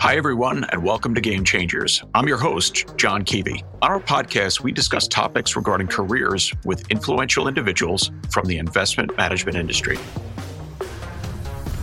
Hi, everyone, and welcome to Game Changers. I'm your host, John Keavey. On our podcast, we discuss topics regarding careers with influential individuals from the investment management industry.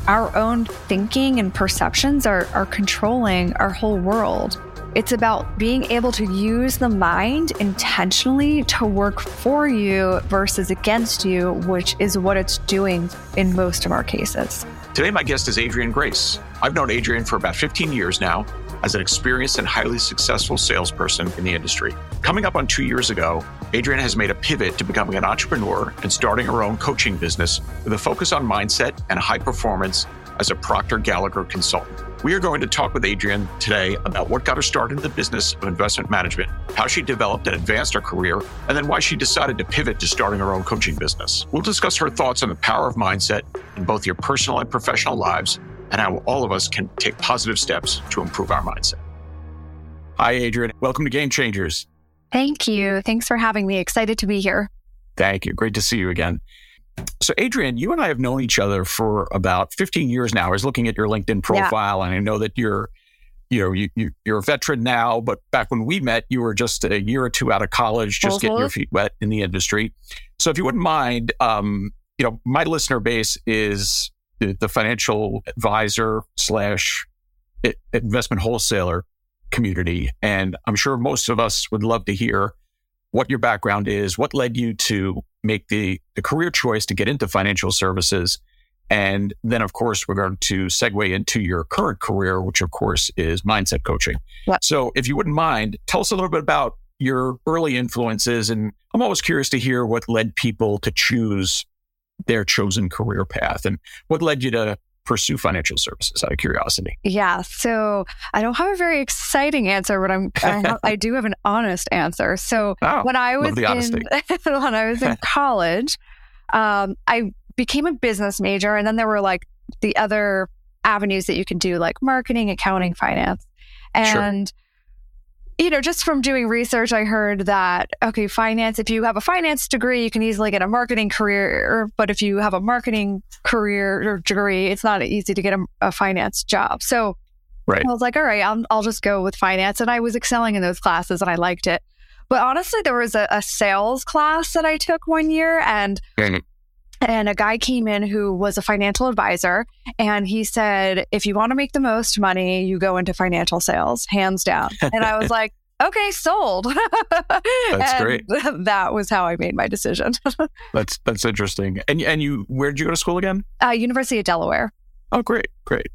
Our own thinking and perceptions are, are controlling our whole world. It's about being able to use the mind intentionally to work for you versus against you, which is what it's doing in most of our cases. Today, my guest is Adrienne Grace. I've known Adrienne for about 15 years now as an experienced and highly successful salesperson in the industry. Coming up on two years ago, Adrienne has made a pivot to becoming an entrepreneur and starting her own coaching business with a focus on mindset and high performance as a Proctor Gallagher consultant. We are going to talk with Adrienne today about what got her started in the business of investment management, how she developed and advanced her career, and then why she decided to pivot to starting her own coaching business. We'll discuss her thoughts on the power of mindset in both your personal and professional lives and how all of us can take positive steps to improve our mindset. Hi, Adrienne. Welcome to Game Changers. Thank you. Thanks for having me. Excited to be here. Thank you. Great to see you again. So, Adrienne, you and I have known each other for about 15 years now. I was looking at your LinkedIn profile, yeah. and I know that you're, you know, you, you, are a veteran now. But back when we met, you were just a year or two out of college, just getting your feet wet in the industry. So, if you wouldn't mind, um, you know, my listener base is the, the financial advisor slash investment wholesaler community, and I'm sure most of us would love to hear what your background is, what led you to make the, the career choice to get into financial services. And then, of course, we're going to segue into your current career, which, of course, is mindset coaching. Yep. So, if you wouldn't mind, tell us a little bit about your early influences. And I'm always curious to hear what led people to choose their chosen career path and what led you to pursue financial services out of curiosity? Yeah. So I don't have a very exciting answer, but I'm I, have, I do have an honest answer. So oh, when I was in when I was in college, um, I became a business major, and then there were like the other avenues that you can do, like marketing, accounting, finance, and. Sure you know, just from doing research, I heard that, okay, finance, if you have a finance degree, you can easily get a marketing career. But if you have a marketing career or degree, it's not easy to get a, a finance job. So right. I was like, all right, I'll, I'll just go with finance. And I was excelling in those classes and I liked it. But honestly, there was a, a sales class that I took one year and and a guy came in who was a financial advisor and he said if you want to make the most money you go into financial sales hands down. And i was like okay sold. That's great. that was how i made my decision. That's that's interesting. And and you where did you go to school again? Uh, university of delaware. Oh great great.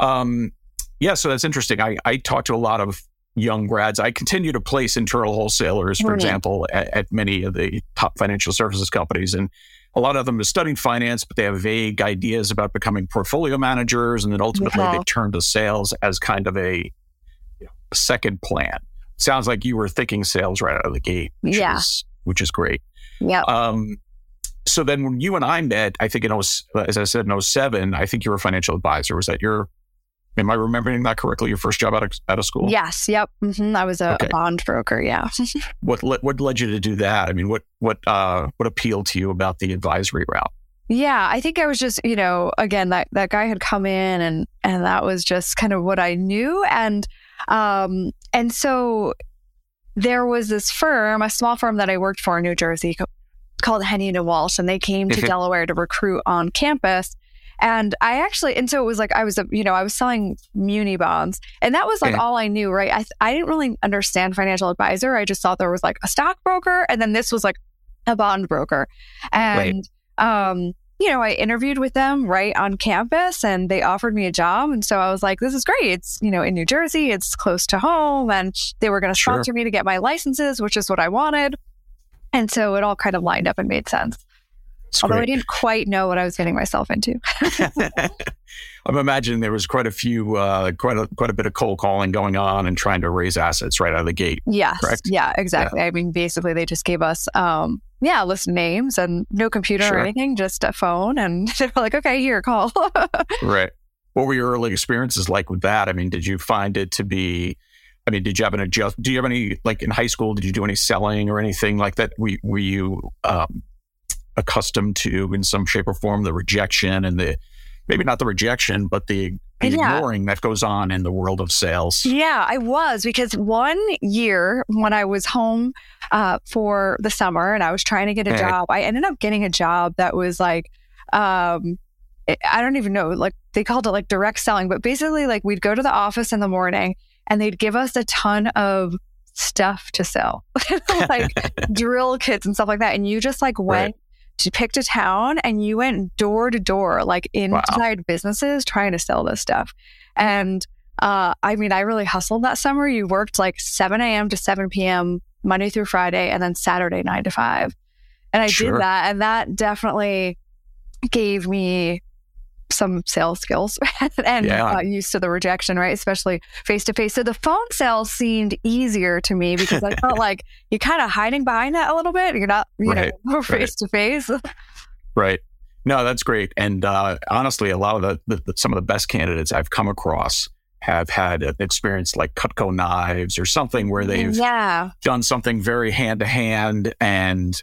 Um, yeah so that's interesting. I i talked to a lot of young grads. I continue to place internal wholesalers, for mm-hmm. example, at, at, many of the top financial services companies. And a lot of them are studying finance, but they have vague ideas about becoming portfolio managers. And then ultimately yeah. they turn to sales as kind of a you know, second plan. Sounds like you were thinking sales right out of the gate, which, yeah. is, which is great. Yeah. Um, so then when you and I met, I think in, as I said, in 07, I think you were a financial advisor. Was that your Am I remembering that correctly? Your first job out of, out of school? Yes. Yep. Mm-hmm. I was a, okay. bond broker. Yeah. what what led you to do that? I mean, what what uh, what appealed to you about the advisory route? Yeah, I think I was just, you know, again that that guy had come in and and that was just kind of what I knew and um and so there was this firm, a small firm that I worked for in New Jersey called Hennion and Walsh and they came to Delaware to recruit on campus and I actually, and so it was like I was, a, you know, I was selling muni bonds, and that was like all I knew, right? I I didn't really understand financial advisor. I just thought there was like a stockbroker, and then this was like a bond broker, and right. um, you know, I interviewed with them right on campus, and they offered me a job, and so I was like, this is great. It's you know in New Jersey, it's close to home, and they were going to sponsor sure. me to get my licenses, which is what I wanted, and so it all kind of lined up and made sense. It's Although great. I didn't quite know what I was getting myself into. I'm imagining there was quite a few, uh, quite a quite a bit of cold calling going on and trying to raise assets right out of the gate. Yes, correct? Yeah, exactly. Yeah. I mean, basically, they just gave us, um, yeah, list names and no computer sure. or anything, just a phone, and they were like, "Okay, here, call." right. What were your early experiences like with that? I mean, did you find it to be? I mean, did you have an adjust? Do you have any like in high school? Did you do any selling or anything like that? Were, were you um, accustomed to in some shape or form the rejection and the maybe not the rejection, but the, the yeah. ignoring that goes on in the world of sales. Yeah, I was because one year when I was home uh, for the summer and I was trying to get a job, I ended up getting a job that was like, um, I don't even know, like they called it like direct selling, but basically, like we'd go to the office in the morning and they'd give us a ton of stuff to sell, like drill kits and stuff like that. And you just like went. Right you picked a town and you went door to door, like inside wow. businesses trying to sell this stuff. And uh, I mean, I really hustled that summer. You worked like 7 a.m. to 7 p.m. Monday through Friday, and then Saturday, 9 to 5. And I sure. did that. And that definitely gave me some sales skills and yeah. got used to the rejection, right? Especially face to face. So the phone sales seemed easier to me because I felt like you're kind of hiding behind that a little bit. You're not, you right. know, face to face. Right. No, that's great. And uh, honestly, a lot of the, the, the, some of the best candidates I've come across have had an experience like Cutco knives or something where they've yeah. done something very hand to hand and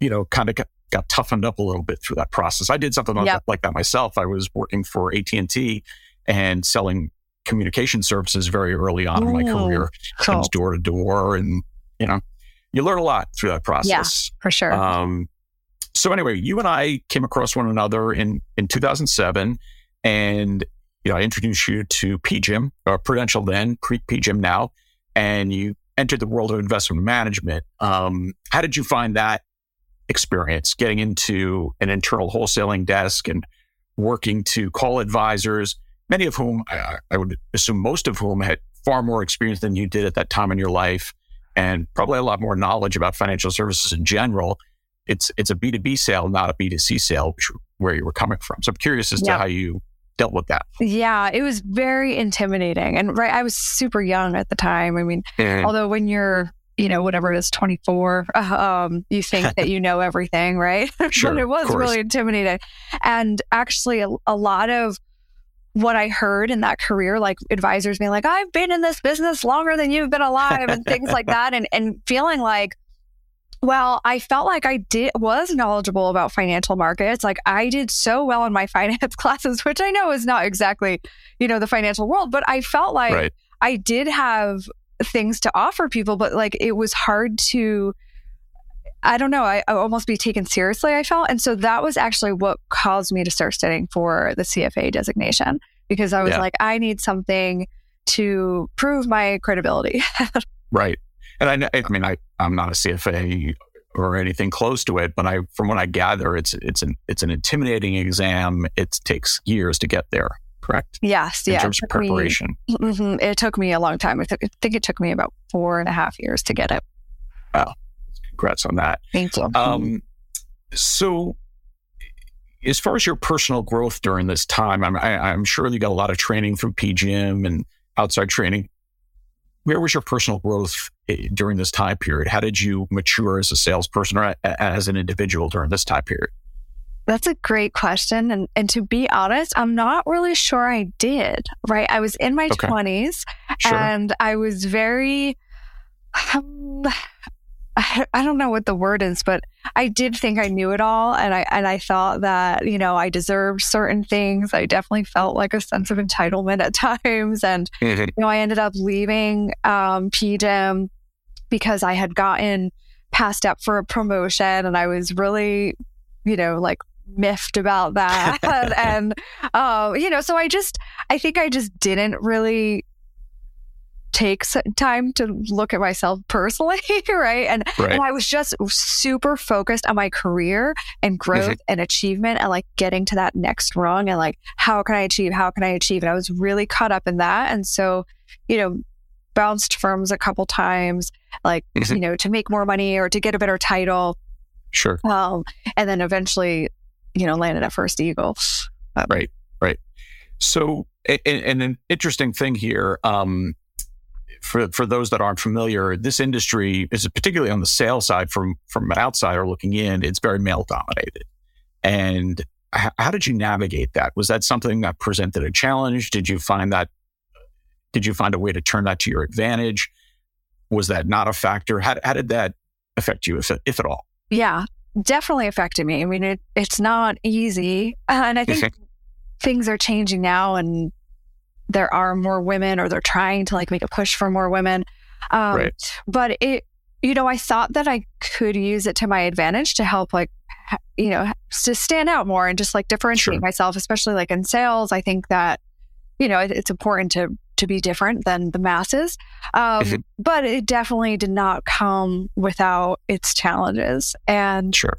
you know kind of got toughened up a little bit through that process. I did something like, yep. that, like that myself. I was working for AT&T and selling communication services very early on Ooh, in my career. Cool. Comes door to door and, you know, you learn a lot through that process. Yeah, for sure. Um, so anyway, you and I came across one another in, in 2007 and, you know, I introduced you to PGIM or Prudential then, PGIM now, and you entered the world of investment management. Um, how did you find that experience getting into an internal wholesaling desk and working to call advisors, many of whom I, I, would assume most of whom had far more experience than you did at that time in your life and probably a lot more knowledge about financial services in general. It's it's a B2B sale, not a B2C sale, where you were coming from. So I'm curious as yeah. to how you dealt with that. Yeah, it was very intimidating. And right, I was super young at the time. I mean, mm. although when you're you know, whatever it is, 24, um, you think that you know everything, right? Sure, but it was really intimidating. And actually, a, a, lot of what I heard in that career, like advisors being like, I've been in this business longer than you've been alive and things like that. And, and feeling like, well, I felt like I did was knowledgeable about financial markets. Like I did so well in my finance classes, which I know is not exactly, you know, the financial world, but I felt like right. I did have things to offer people, but like it was hard to, I don't know, I, I, almost be taken seriously, I felt. And so that was actually what caused me to start studying for the CFA designation because I was yeah. like, I need something to prove my credibility. right. And I, I mean, I, I'm not a CFA or anything close to it, but I, from what I gather, it's, it's an, it's an intimidating exam. It takes years to get there correct? Yes. In yeah. terms of preparation. Me, mm-hmm, it took me a long time. I, th- I, think it took me about four and a half years to get it. Wow. Congrats on that. Thank you. Um, so, as far as your personal growth during this time, I'm, I, am i am sure you got a lot of training from PGIM and outside training. Where was your personal growth eh, during this time period? How did you mature as a salesperson or as an individual during this time period? That's a great question. And, and to be honest, I'm not really sure I did, right? I was in my okay. 20s sure. and I was very, um, I, I don't know what the word is, but I did think I knew it all. And I, and I thought that, you know, I deserved certain things. I definitely felt like a sense of entitlement at times. And, mm-hmm. you know, I ended up leaving um, PGIM because I had gotten passed up for a promotion and I was really you know, like miffed about that. and, um, you know, so I just, I think I just didn't really take time to look at myself personally, right? And, right. and I was just super focused on my career and growth mm-hmm. and achievement and like getting to that next rung and like, how can I achieve? How can I achieve? And I was really caught up in that. And so, you know, bounced firms a couple times, like, mm-hmm. you know, to make more money or to get a better title. Sure. Um, and then eventually you know, landed at First Eagle. Um, right, right. So, and, and, an interesting thing here, um, for for those that aren't familiar, this industry is particularly on the sales side. From from an outsider looking in, it's very male dominated. And h- how did you navigate that? Was that something that presented a challenge? Did you find that? Did you find a way to turn that to your advantage? Was that not a factor? How, how did that affect you, if, if at all? Yeah, definitely affected me. I mean, it, it's not easy. Uh, and I think things are changing now and there are more women or they're trying to like make a push for more women. Um, right. But it, you know, I thought that I could use it to my advantage to help like, you know, to stand out more and just like differentiate sure. myself, especially like in sales. I think that, you know, it, it's important to to be different than the masses. Um, but it definitely did not come without its challenges. And sure.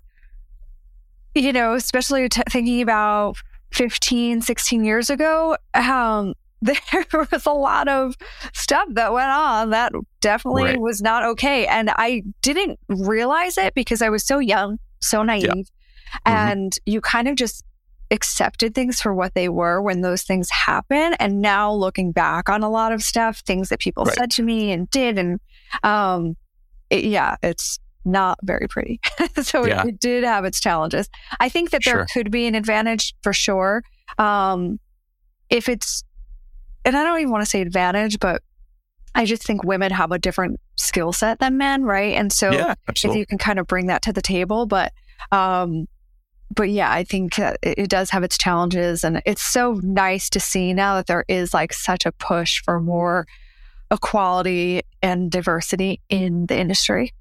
You know, especially t- thinking about 15, 16 years ago, um, there was a lot of stuff that went on that definitely right. was not okay. And I didn't realize it because I was so young, so naive. Yeah. Mm-hmm. And you kind of just accepted things for what they were when those things happen. And now looking back on a lot of stuff, things that people right. said to me and did, and um, it, yeah, it's not very pretty. so yeah. it, it, did have its challenges. I think that there sure. could be an advantage for sure. Um, if it's and I don't even want to say advantage, but I just think women have a different skill set than men, right? And so yeah, if you can kind of bring that to the table, but um but yeah, I think it, it does have its challenges and it's so nice to see now that there is like such a push for more equality and diversity in the industry.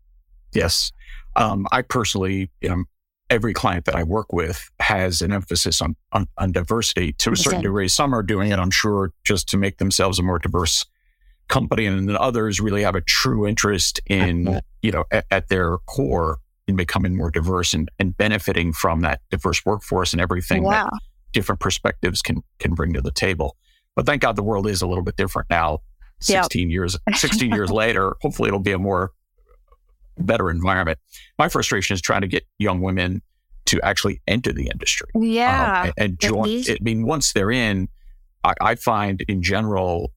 Yes. Um, I personally am every client that I work with has an emphasis on, on, on diversity to a certain degree. Some are doing it, I'm sure, just to make themselves a more diverse company. And then others really have a true interest in, you know, at, at their core in becoming more diverse and, and benefiting from that diverse workforce and everything wow. that different perspectives can can bring to the table. But thank God the world is a little bit different now. 16 yep. years 16 years later, hopefully it'll be a more better environment. My frustration is trying to get young women to actually enter the industry. Yeah. Um, and, and, join. I mean, once they're in, I, I, find in general,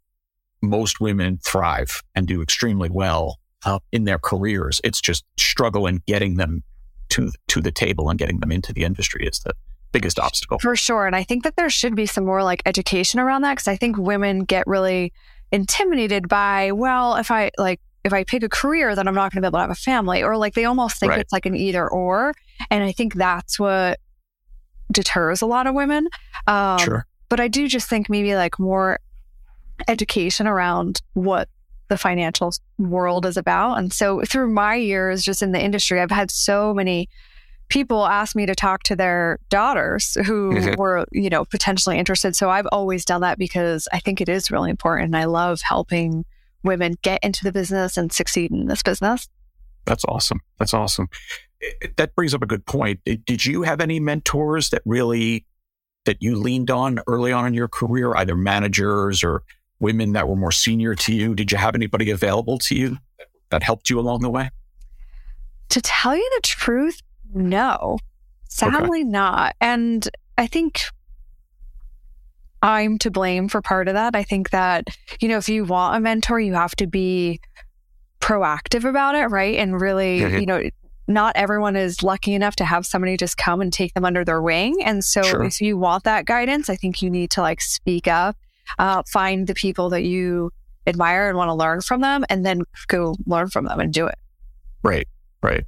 most women thrive and do extremely well uh, in their careers. It's just struggle in getting them to to the table and getting them into the industry is the biggest obstacle. For sure. And I think that there should be some more like education around that because I think women get really intimidated by, well, if I like if I pick a career, then I'm not going to be able to have a family. Or like they almost think right. it's like an either or. And I think that's what deters a lot of women. Um, sure. But I do just think maybe like more education around what the financial world is about. And so through my years just in the industry, I've had so many people ask me to talk to their daughters who mm-hmm. were, you know, potentially interested. So I've always done that because I think it is really important. And I love helping women get into the business and succeed in this business. That's awesome. That's awesome. That brings up a good point. Did you have any mentors that really that you leaned on early on in your career, either managers or women that were more senior to you? Did you have anybody available to you that helped you along the way? To tell you the truth, no. Sadly okay. not. And I think I'm to blame for part of that. I think that, you know, if you want a mentor, you have to be proactive about it, right? And really, mm-hmm. you know, not everyone is lucky enough to have somebody just come and take them under their wing. And so sure. if you want that guidance, I think you need to like speak up, uh, find the people that you admire and want to learn from them, and then go learn from them and do it. Right, right.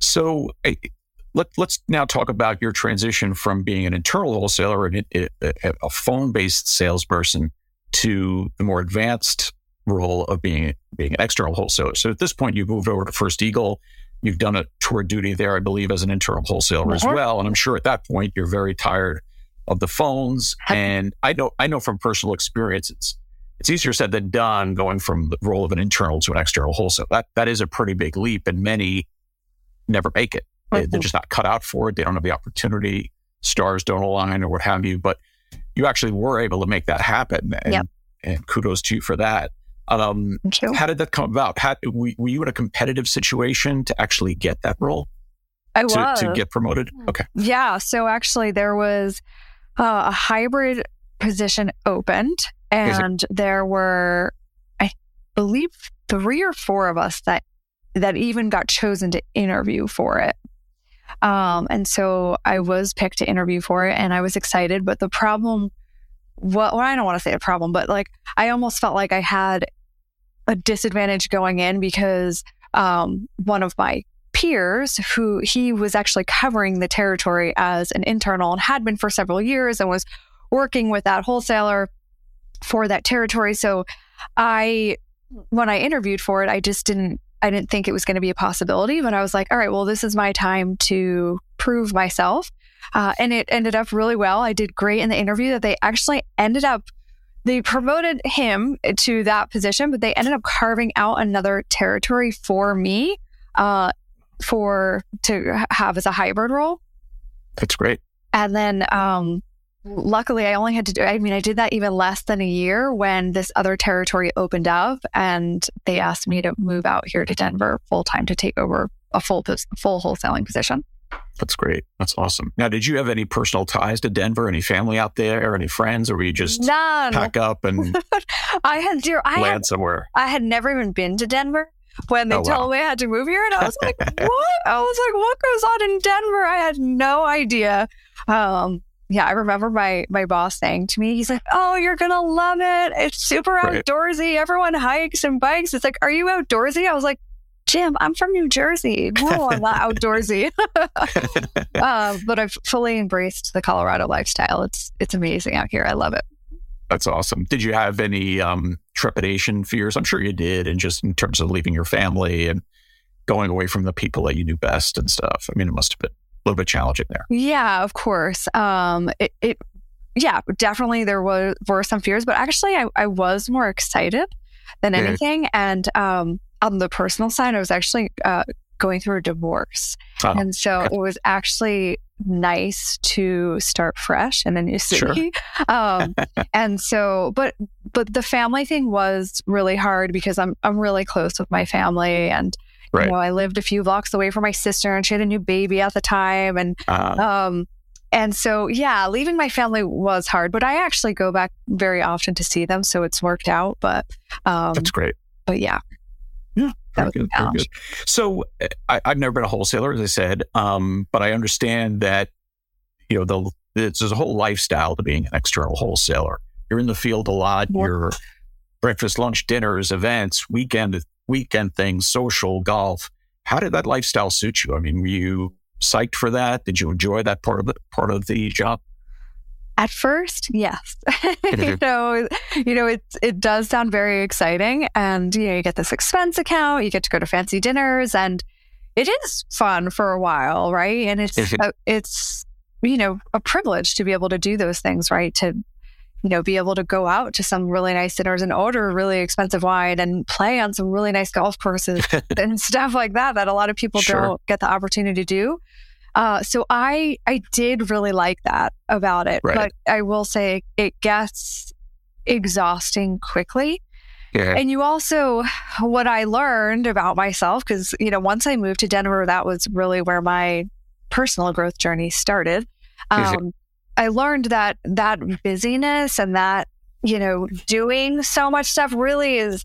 So let, us now talk about your transition from being an internal wholesaler and a, a phone based salesperson to the more advanced role of being, being an external wholesaler. So at this point, you've moved over to First Eagle. You've done a tour duty there, I believe, as an internal wholesaler mm-hmm. as well. And I'm sure at that point, you're very tired of the phones. And I know, I know from personal experience, it's, it's easier said than done going from the role of an internal to an external wholesaler. That, that is a pretty big leap and many never make it. They, they're just not cut out for it. They don't have the opportunity. Stars don't align or what have you. But you actually were able to make that happen. And, yep. and kudos to you for that. Um, how did that come about? How, were, were you in a competitive situation to actually get that role? I to, was. To get promoted? Okay. Yeah. So actually, there was uh, a hybrid position opened, and there were, I believe, three or four of us that that even got chosen to interview for it. Um, and so I was picked to interview for it and I was excited. But the problem, well, I don't want to say a problem, but like I almost felt like I had a disadvantage going in because um, one of my peers who he was actually covering the territory as an internal and had been for several years and was working with that wholesaler for that territory. So I, when I interviewed for it, I just didn't, I didn't think it was going to be a possibility, but I was like, all right, well, this is my time to prove myself. Uh, and it ended up really well. I did great in the interview that they actually ended up they promoted him to that position, but they ended up carving out another territory for me uh, for to have as a hybrid role. That's great. And then, um, luckily, I only had to do. I mean, I did that even less than a year when this other territory opened up, and they asked me to move out here to Denver full time to take over a full full wholesaling position. That's great. That's awesome. Now, did you have any personal ties to Denver? Any family out there? Or Any friends? Or were you just None. pack up and I had zero. I land had, somewhere? I had never even been to Denver when they oh, told wow. me I had to move here. And I was like, what? I was like, what goes on in Denver? I had no idea. Um, yeah, I remember my my boss saying to me, he's like, "Oh, you're gonna love it. It's super right. outdoorsy. Everyone hikes and bikes." It's like, "Are you outdoorsy?" I was like, Jim, I'm from New Jersey. No, I'm not outdoorsy. uh, but I've fully embraced the Colorado lifestyle. It's it's amazing out here. I love it. That's awesome. Did you have any um, trepidation, fears? I'm sure you did, and just in terms of leaving your family and going away from the people that you knew best and stuff. I mean, it must have been a little bit challenging there. Yeah, of course. Um, it, it yeah, definitely there was were some fears, but actually, I, I was more excited than anything. And um, on the personal side, I was actually uh, going through a divorce. Oh, and so it was actually nice to start fresh in a new city. Sure. um, and so, but, but the family thing was really hard because I'm, I'm really close with my family and, right. you know, I lived a few blocks away from my sister and she had a new baby at the time. And, uh, um, and so, yeah, leaving my family was hard, but I actually go back very often to see them. So it's worked out. But um, that's great. But yeah. Very good, very good. So eh, I, have never been a wholesaler, as I said, um, but I understand that you know the there's a whole lifestyle to being an external wholesaler. You're in the field a lot. Yeah. You're breakfast, lunch, dinners, events, weekend weekend things, social, golf. How did that lifestyle suit you? I mean, were you psyched for that? Did you enjoy that part of the part of the job? At first, yes. you know, you know, it it does sound very exciting, and you know, you get this expense account, you get to go to fancy dinners, and it is fun for a while, right? And it's a, it's you know a privilege to be able to do those things, right? To you know, be able to go out to some really nice dinners and order really expensive wine and play on some really nice golf courses and stuff like that that a lot of people sure. don't get the opportunity to do. Uh, so I I did really like that about it, right. but I will say it gets exhausting quickly. Yeah. And you also, what I learned about myself, because, you know, once I moved to Denver, that was really where my personal growth journey started. Um, I learned that that busyness and that, you know, doing so much stuff really is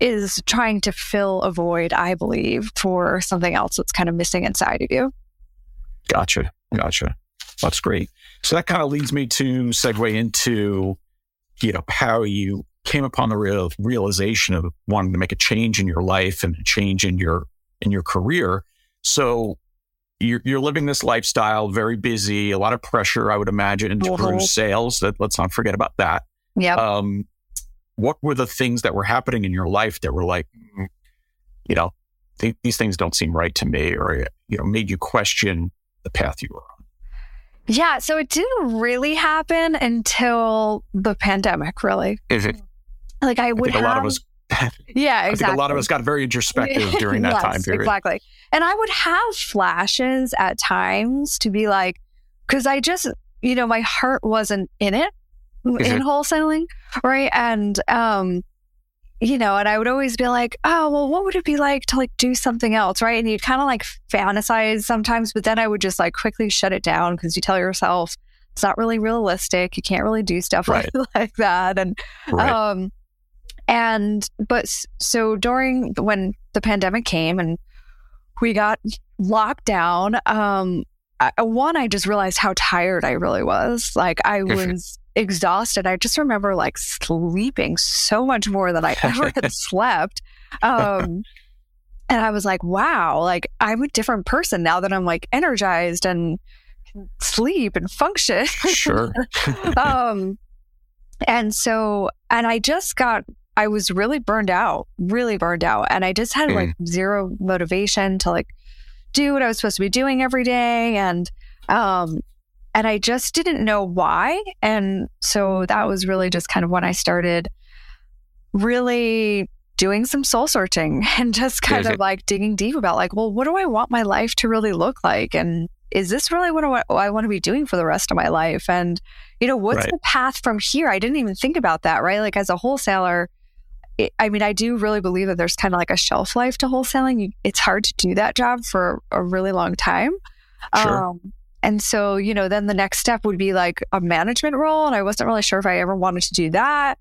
is trying to fill a void, I believe, for something else that's kind of missing inside of you. Gotcha. Gotcha. That's great. So that kind of leads me to segue into, you know, how you came upon the real realization of wanting to make a change in your life and a change in your in your career. So you're, you're living this lifestyle, very busy, a lot of pressure, I would imagine, to mm-hmm. sales. That let's not forget about that. Yeah. Um, what were the things that were happening in your life that were like, mm, you know, th- these things don't seem right to me, or you know, made you question the path you were on? Yeah, so it didn't really happen until the pandemic, really. Is it? Like I would I have, a lot of us yeah, exactly. a lot of us got very introspective during that yes, time period. Exactly. And I would have flashes at times to be like, because I just, you know, my heart wasn't in it Is in it? wholesaling, right? And um, you know, and I would always be like, oh, well, what would it be like to like do something else? Right. And you kind of like fantasize sometimes, but then I would just like quickly shut it down because you tell yourself it's not really realistic. You can't really do stuff right. like, like that. And, right. um, and, but so during when the pandemic came and we got locked down, um, I, one, I just realized how tired I really was. Like I was exhausted. I just remember like sleeping so much more than I ever had slept. Um, and I was like, wow, like I'm a different person now that I'm like energized and sleep and function. Sure. um, and so, and I just got, I was really burned out, really burned out. And I just had mm. like zero motivation to like do what I was supposed to be doing every day. And, um, and I just didn't know why. And so that was really just kind of when I started really doing some soul searching and just kind of like digging deep about like, well, what do I want my life to really look like? And is this really what I want to be doing for the rest of my life? And, you know, what's right. the path from here? I didn't even think about that, right? Like as a wholesaler, it, I mean, I do really believe that there's kind of like a shelf life to wholesaling. You, it's hard to do that job for a really long time. Sure. Um, and so, you know, then the next step would be like a management role. And I wasn't really sure if I ever wanted to do that.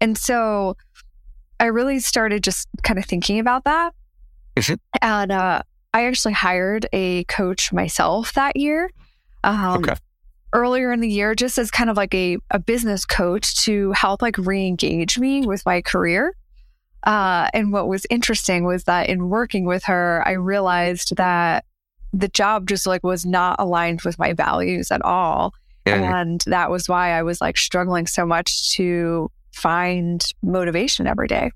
And so I really started just kind of thinking about that. And uh, I actually hired a coach myself that year. Um, okay. Earlier in the year, just as kind of like a, a business coach to help like re engage me with my career. Uh, and what was interesting was that in working with her, I realized that the job just like was not aligned with my values at all. And that was why I was like struggling so much to find motivation every day.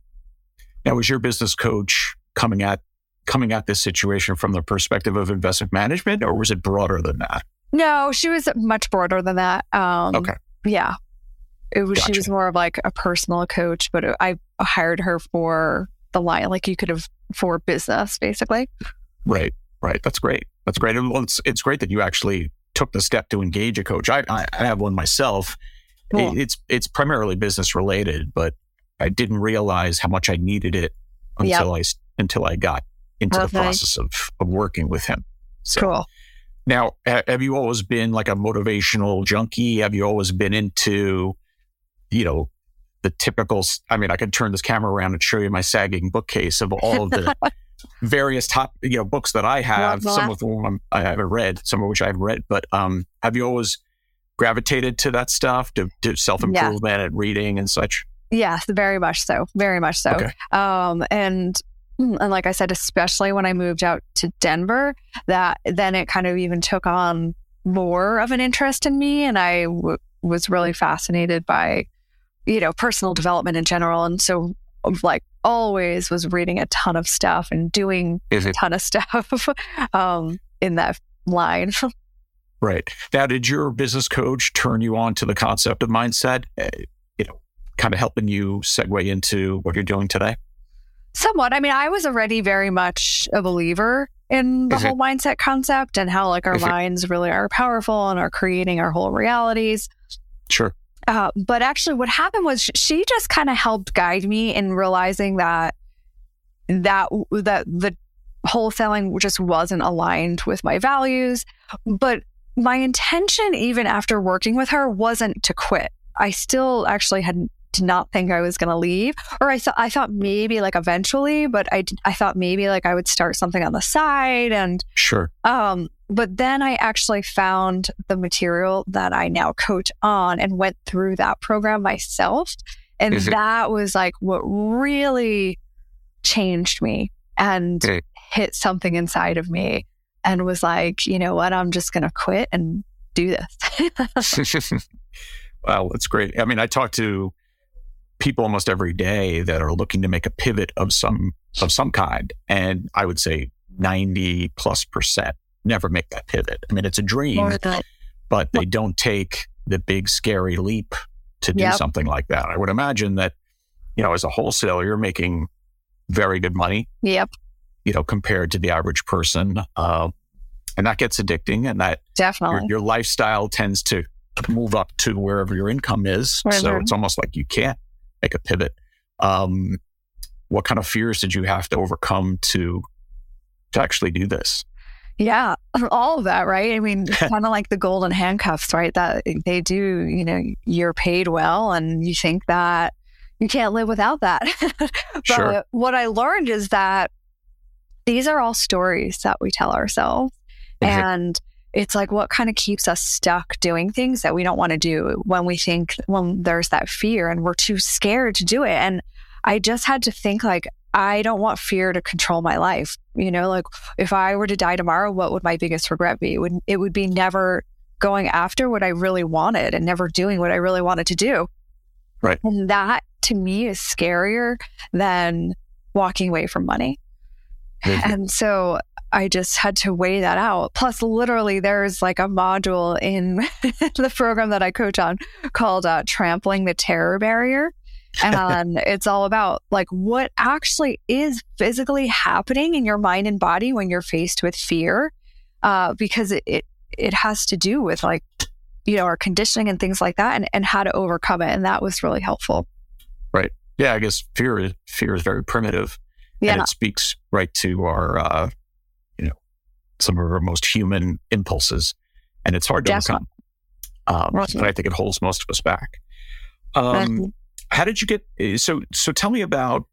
Now, was your business coach coming at coming at this situation from the perspective of investment management, or was it broader than that? No, she was much broader than that. Um, okay. Yeah. It was, gotcha. she was more of like a personal coach, but I hired her for the line, like you could have for business, basically. Right. Right. That's great. That's great. Well, it's, it's great that you actually took the step to engage a coach. I, I, I have one myself. Cool. It, it's, it's primarily business related, but I didn't realize how much I needed it until yep. I, until I got into okay. the process of, of working with him. So, cool. Now, have you always been like a motivational junkie? Have you always been into, you know, the typical? I mean, I could turn this camera around and show you my sagging bookcase of all of the various top, you know, books that I have. Some of them I haven't read, some of which I've read. But um, have you always gravitated to that stuff, to, to self improvement yeah. and reading and such? Yes, very much so. Very much so. Okay. Um, and and like I said, especially when I moved out to Denver, that then it kind of even took on more of an interest in me. And I w- was really fascinated by, you know, personal development in general. And so, like, always was reading a ton of stuff and doing a ton of stuff um, in that line. right. Now, did your business coach turn you on to the concept of mindset? Uh, you know, kind of helping you segue into what you're doing today? Somewhat. I mean, I was already very much a believer in the whole mindset concept and how like our minds really are powerful and are creating our whole realities. Sure. Uh, but actually, what happened was she just kind of helped guide me in realizing that that that the wholesaling just wasn't aligned with my values. But my intention, even after working with her, wasn't to quit. I still actually had did not think I was going to leave. Or I thought I thought maybe like eventually, but I I thought maybe like I would start something on the side and sure. Um, but then I actually found the material that I now coach on and went through that program myself, and that was like what really changed me and okay. hit something inside of me and was like, you know what, I'm just going to quit and do this. wow, that's great. I mean, I talked to people almost every day that are looking to make a pivot of some of some kind. And i would say 90 plus percent never make that pivot. I mean it's a dream but they don't take the big scary leap to do yep. something like that. I would imagine that you know as a wholesaler you're making very good money yep. you know compared to the average person uh, and that gets addicting and that definitely. your, your lifestyle tends to move up to wherever your income is. Mm-hmm. so it's almost like you can't make a pivot. Um, what kind of fears did you have to overcome to to actually do this? Yeah, all of that, right? I mean, kind of like the golden handcuffs, right? That they do, you know, you're paid well and you think that you can't live without that. but sure. what I learned is that these are all stories that we tell ourselves. And it's like what kind of keeps us stuck doing things that we don't want to do when we think when there's that fear and we're too scared to do it and i just had to think like i don't want fear to control my life you know like if i were to die tomorrow what would my biggest regret be it would it would be never going after what I really wanted and never doing what I really wanted to do. Right. And that to me is scarier than walking away from money. And so I just had to weigh that out. Plus, literally, there's like a module in the program that I coach on called uh, Trampling the Terror Barrier. And it's all about like what actually is physically happening in your mind and body when you're faced with fear. Uh, because it, it, it has to do with like, you know, our conditioning and things like that and, and how to overcome it. And that was really helpful. Right. Yeah. I guess fear is, fear is very primitive. Yeah. And it speaks right to our, uh, you know, some of our most human impulses. And it's hard to Definitely. overcome. Um, right. But I think it holds most of us back. Um, how did you get eh, so so tell me about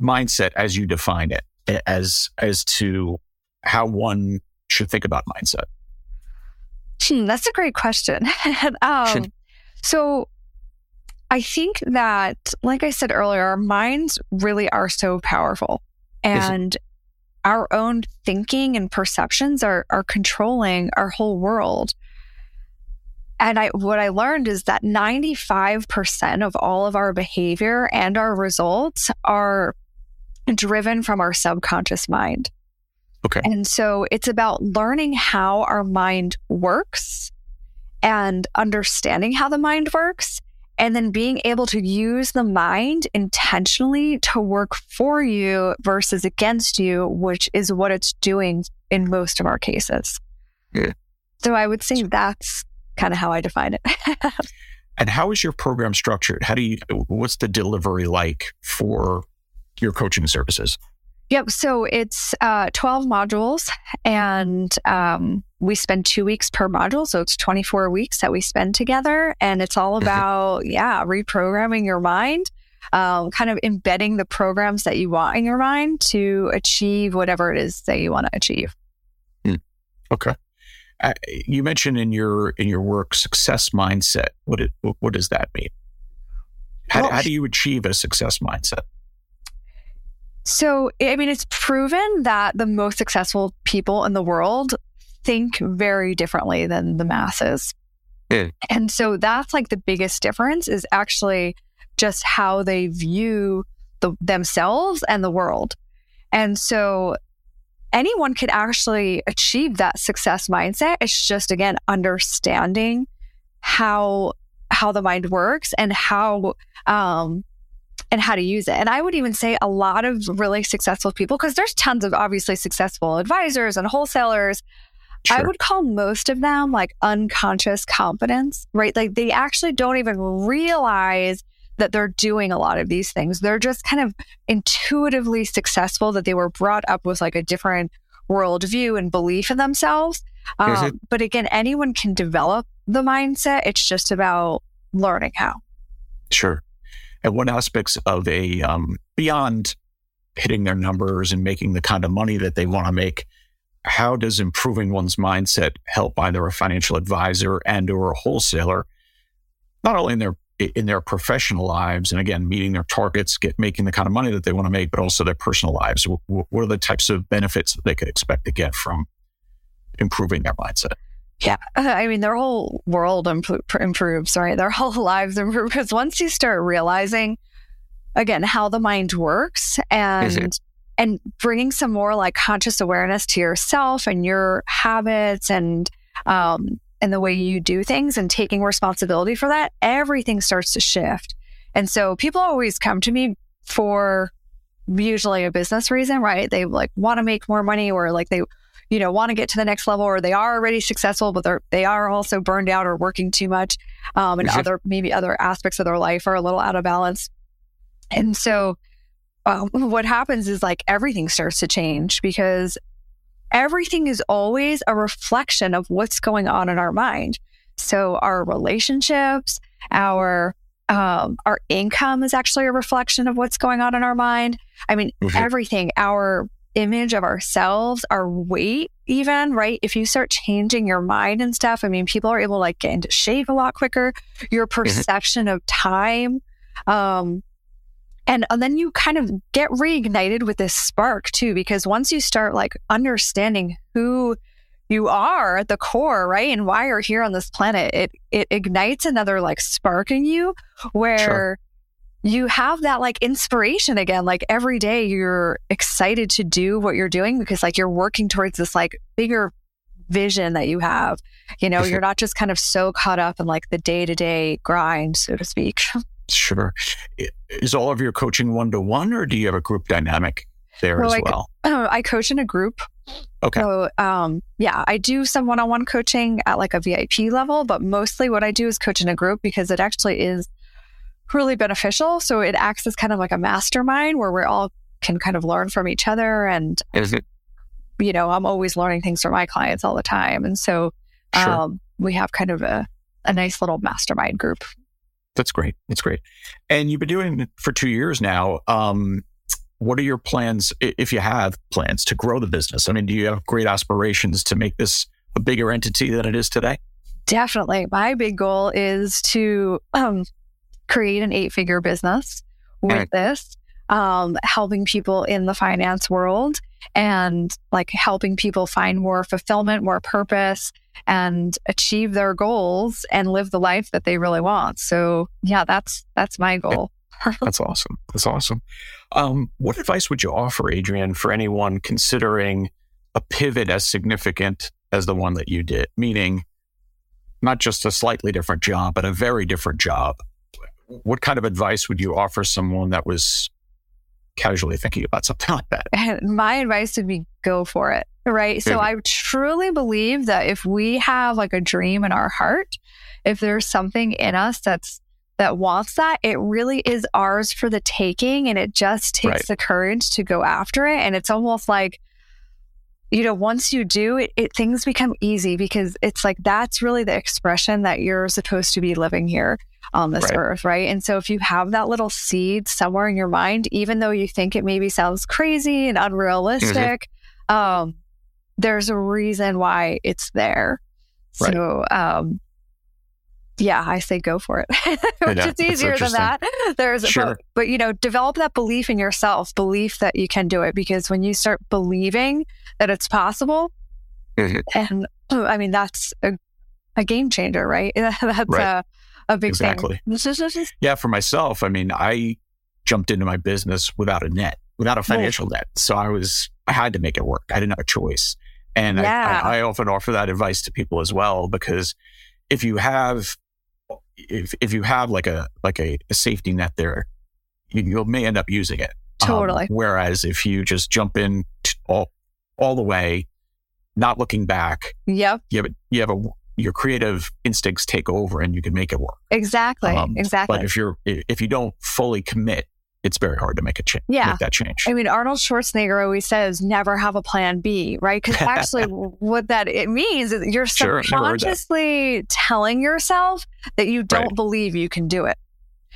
mindset as you define it as as to how one should think about mindset hmm, that's a great question um, so i think that like i said earlier our minds really are so powerful and our own thinking and perceptions are are controlling our whole world and I, what I learned is that 95% of all of our behavior and our results are driven from our subconscious mind. Okay. And so it's about learning how our mind works and understanding how the mind works and then being able to use the mind intentionally to work for you versus against you, which is what it's doing in most of our cases. Yeah. So I would say that's kind of how I define it. and how is your program structured? How do you, what's the delivery like for your coaching services? Yep. So it's uh, 12 modules and um, we spend two weeks per module. So it's 24 weeks that we spend together. And it's all mm-hmm. about, yeah, reprogramming your mind, um, kind of embedding the programs that you want in your mind to achieve whatever it is that you want to achieve. Mm. Okay. Uh, you mentioned in your in your work success mindset. What it, what does that mean? How, well, how do you achieve a success mindset? So, I mean, it's proven that the most successful people in the world think very differently than the masses. Yeah. And so that's like the biggest difference is actually just how they view the, themselves and the world. And so anyone could actually achieve that success mindset. It's just again understanding how how the mind works and how um and how to use it. And I would even say a lot of really successful people, because there's tons of obviously successful advisors and wholesalers. Sure. I would call most of them like unconscious competence, right? Like they actually don't even realize that they're doing a lot of these things. They're just kind of intuitively successful that they were brought up with like a different worldview and belief in themselves. Um, but again, anyone can develop the mindset. It's just about learning how. Sure. And what aspects of a um, beyond hitting their numbers and making the kind of money that they want to make, how does improving one's mindset help either a financial advisor and or a wholesaler, not only in their in their professional lives and again meeting their targets get making the kind of money that they want to make but also their personal lives? What are the types of benefits that they could expect to get from improving their mindset yeah i mean their whole world improves right their whole lives improve because once you start realizing again how the mind works and and bringing some more like conscious awareness to yourself and your habits and um, and the way you do things and taking responsibility for that, everything starts to shift. And so people always come to me for usually a business reason, right? They like want to make more money or like they, you know, want to get to the next level or they are already successful, but they're, they are also burned out or working too much. Um, and other, maybe other aspects of their life are a little out of balance. And so, um, what happens is like everything starts to change because everything is always a reflection of what's going on in our mind. So our relationships, our um, our income is actually a reflection of what's going on in our mind. I mean, mm-hmm. everything, our image of ourselves, our weight, even, right? If you start changing your mind and stuff, I mean, people are able to like get into shape a lot quicker. Your mm-hmm. perception mm-hmm. of time, um, and, and then you kind of get reignited with this spark too, because once you start like understanding who you are at the core, right? And why you're here on this planet. It it ignites another like spark in you where sure. You have that like inspiration again. Like every day you're excited to do what you're doing because like you're working towards this like bigger vision that you have. You know, you're not just kind of so caught up in like the day to day grind, so to speak. Sure. Is all of your coaching one to one or do you have a group dynamic there well, as well? Uh, I coach in a group. Okay. So, um, yeah, I do some one on one coaching at like a VIP level, but mostly what I do is coach in a group because it actually is really beneficial. So it acts as kind of like a mastermind where we all can kind of learn from each other. And, you know, I'm always learning things from my clients all the time. And so sure. um, we have kind of a, a nice little mastermind group. That's great. That's great. And you've been doing it for two years now. Um, what are your plans, if you have plans to grow the business? I mean, do you have great aspirations to make this a bigger entity than it is today? Definitely. My big goal is to um, create an eight figure business with right. this, um, helping people in the finance world and like helping people find more fulfillment, more purpose, and achieve their goals and live the life that they really want. So, yeah, that's that's my goal. That's awesome. That's awesome. Um, what advice would you offer, Adrienne, for anyone considering a pivot as significant as the one that you did? Meaning, not just a slightly different job, but a very different job. What kind of advice would you offer someone that was casually thinking about something like that? My advice would be go for it. Right. So I truly believe that if we have like a dream in our heart, if there's something in us that's that wants that, it really is ours for the taking. And it just takes right. the courage to go after it. And it's almost like, you know, once you do it, it, things become easy because it's like that's really the expression that you're supposed to be living here on this right. earth, right? And so if you have that little seed somewhere in your mind, even though you think it maybe sounds crazy and unrealistic, mm-hmm. um, there's a reason why it's there. Right. So, um, yeah, I say go for it, which is easier than that. There's, sure. but, but, you know, develop that belief in yourself, belief that you can do it. Because when you start believing that it's possible, mm-hmm. and I mean, that's a, a game changer, right? that's right. a, a big exactly. thing. yeah, for myself, I mean, I jumped into my business without a net, without a financial net. So I was, I had to make it work. I didn't have a choice. And yeah. I, I, I often offer that advice to people as well, because if you have if if you have like a like a, a safety net there, you, you, may end up using it. Um, totally. Um, whereas if you just jump in all all the way, not looking back, yep, you have a, you have a your creative instincts take over and you can make it work. Exactly. Um, exactly. But if you're if you don't fully commit, it's very hard to make a change. Yeah. Make that change. I mean, Arnold Schwarzenegger always says, never have a plan B, right? Because actually what that it means is you're sure, subconsciously telling yourself that you don't right. believe you can do it.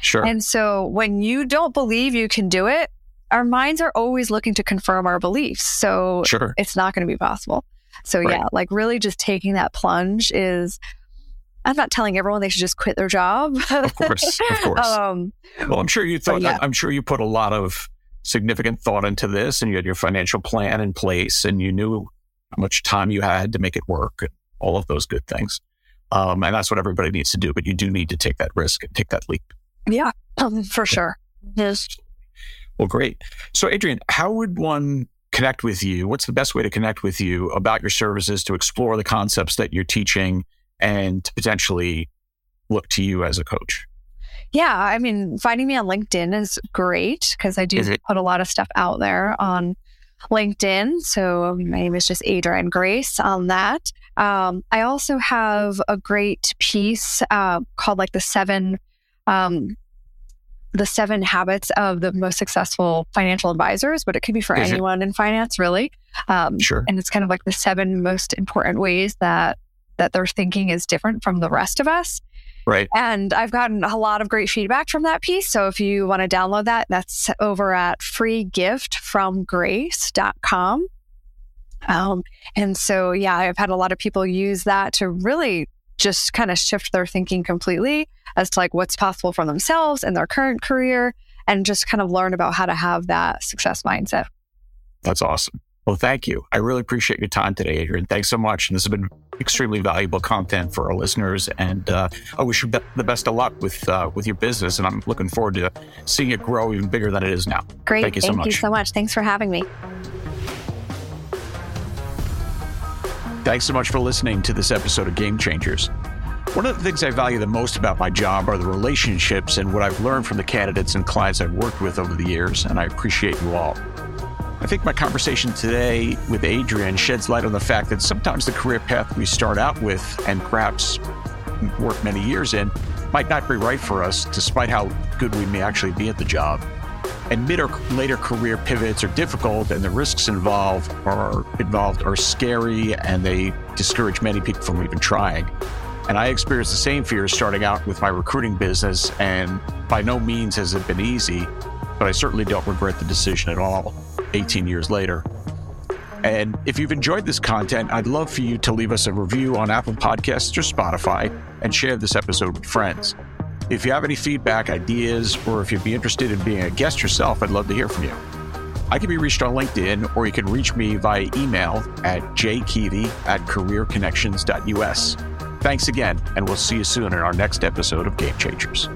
Sure. And so when you don't believe you can do it, our minds are always looking to confirm our beliefs. So sure. it's not going to be possible. So right. yeah, like really just taking that plunge is I'm not telling everyone they should just quit their job. of course, of course. Um, well, I'm sure you thought. Yeah. I'm sure you put a lot of significant thought into this, and you had your financial plan in place, and you knew how much time you had to make it work, and all of those good things. Um, and that's what everybody needs to do. But you do need to take that risk and take that leap. Yeah, um, for sure. Yes. Well, great. So, Adrienne, how would one connect with you? What's the best way to connect with you about your services to explore the concepts that you're teaching? and to potentially look to you as a coach? Yeah, I mean, finding me on LinkedIn is great because I do put a lot of stuff out there on LinkedIn. So my name is just Adrienne Grace on that. Um, I also have a great piece uh, called like the seven, um, the seven habits of the most successful financial advisors, but it could be for is anyone it? in finance, really. Um, sure. And it's kind of like the seven most important ways that that their thinking is different from the rest of us. Right. And I've gotten a lot of great feedback from that piece. So if you want to download that, that's over at freegiftfromgrace.com. Um, and so, yeah, I've had a lot of people use that to really just kind of shift their thinking completely as to like what's possible for themselves and their current career and just kind of learn about how to have that success mindset. That's awesome. Well, thank you. I really appreciate your time today, Adrienne. Thanks so much. And this has been extremely valuable content for our listeners. And uh, I wish you the best of luck with uh, with your business. And I'm looking forward to seeing it grow even bigger than it is now. Great. Thank you so thank much. Thank you so much. Thanks for having me. Thanks so much for listening to this episode of Game Changers. One of the things I value the most about my job are the relationships and what I've learned from the candidates and clients I've worked with over the years, and I appreciate you all. I think my conversation today with Adrienne sheds light on the fact that sometimes the career path we start out with and perhaps work many years in might not be right for us, despite how good we may actually be at the job. And mid or later career pivots are difficult, and the risks involved are involved are scary, and they discourage many people from even trying. And I experienced the same fears starting out with my recruiting business, and by no means has it been easy, but I certainly don't regret the decision at all 18 years later. And if you've enjoyed this content, I'd love for you to leave us a review on Apple Podcasts or Spotify and share this episode with friends. If you have any feedback, ideas, or if you'd be interested in being a guest yourself, I'd love to hear from you. I can be reached on LinkedIn, or you can reach me via email at jkeavey at careerconnections.us. Thanks again, and we'll see you soon in our next episode of Game Changers.